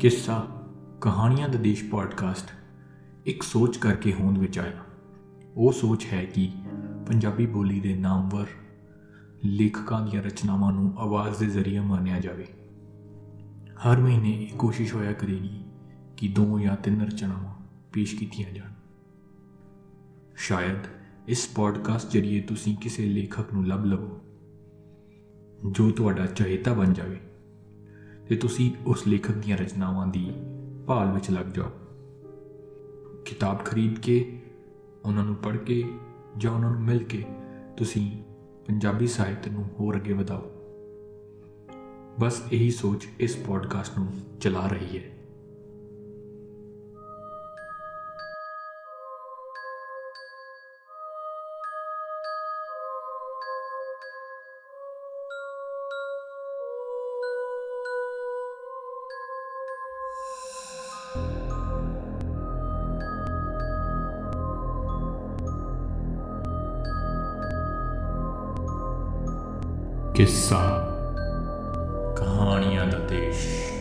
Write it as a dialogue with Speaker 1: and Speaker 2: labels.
Speaker 1: ਕਿੱਸਾ, ਕਹਾਣੀਆਂ ਦਾ ਦੇਸ਼ ਪੋਡਕਾਸਟ ਇੱਕ ਸੋਚ ਕਰਕੇ ਹੋਂਦ ਵਿੱਚ ਆਇਆ। ਉਹ ਸੋਚ ਹੈ ਕਿ ਪੰਜਾਬੀ ਬੋਲੀ ਦੇ ਨਾਮਵਰ ਲੇਖਕਾਂ ਦੀਆਂ ਰਚਨਾਵਾਂ ਨੂੰ ਆਵਾਜ਼ ਦੇ ਜ਼ਰੀਏ ਮਾਨਿਆ ਜਾਵੇ। ਹਰ ਮਹੀਨੇ ਇਹ ਕੋਸ਼ਿਸ਼ ਹੋਇਆ ਕਰੇਗੀ ਕਿ ਦੋ ਜਾਂ ਤਿੰਨ ਰਚਨਾਵਾਂ ਪੇਸ਼ ਕੀਤੀਆਂ ਜਾਣ। ਸ਼ਾਇਦ ਇਸ ਪੋਡਕਾਸਟ ਜਰੀਏ ਤੁਸੀਂ ਕਿਸੇ ਲੇਖਕ ਨੂੰ ਲੱਭ ਲਵੋ, ਜੋ ਤੁਹਾਡਾ ਚਾਹੇਤਾ ਬਣ ਜਾਵੇ। ਤੇ ਤੁਸੀਂ ਉਸ ਲੇਖਕ ਦੀਆਂ ਰਚਨਾਵਾਂ ਦੀ ਭਾਲ ਵਿੱਚ ਲੱਗ ਜਾਓ। ਕਿਤਾਬ ਖਰੀਦ ਕੇ, ਉਹਨਾਂ ਨੂੰ ਪੜ੍ਹ ਕੇ ਜਾਂ ਉਹਨਾਂ ਨੂੰ ਮਿਲ ਕੇ ਤੁਸੀਂ ਪੰਜਾਬੀ ਸਾਹਿਤ ਨੂੰ ਹੋਰ ਅੱਗੇ ਵਧਾਓ। ਬਸ ਇਹੀ ਸੋਚ ਇਸ ਪੋਡਕਾਸਟ ਨੂੰ ਚਲਾ ਰਹੀ ਹੈ। ਕਿੱਸਾ। ਕਹਾਣੀਆਂ ਦਾ ਦੇਸ਼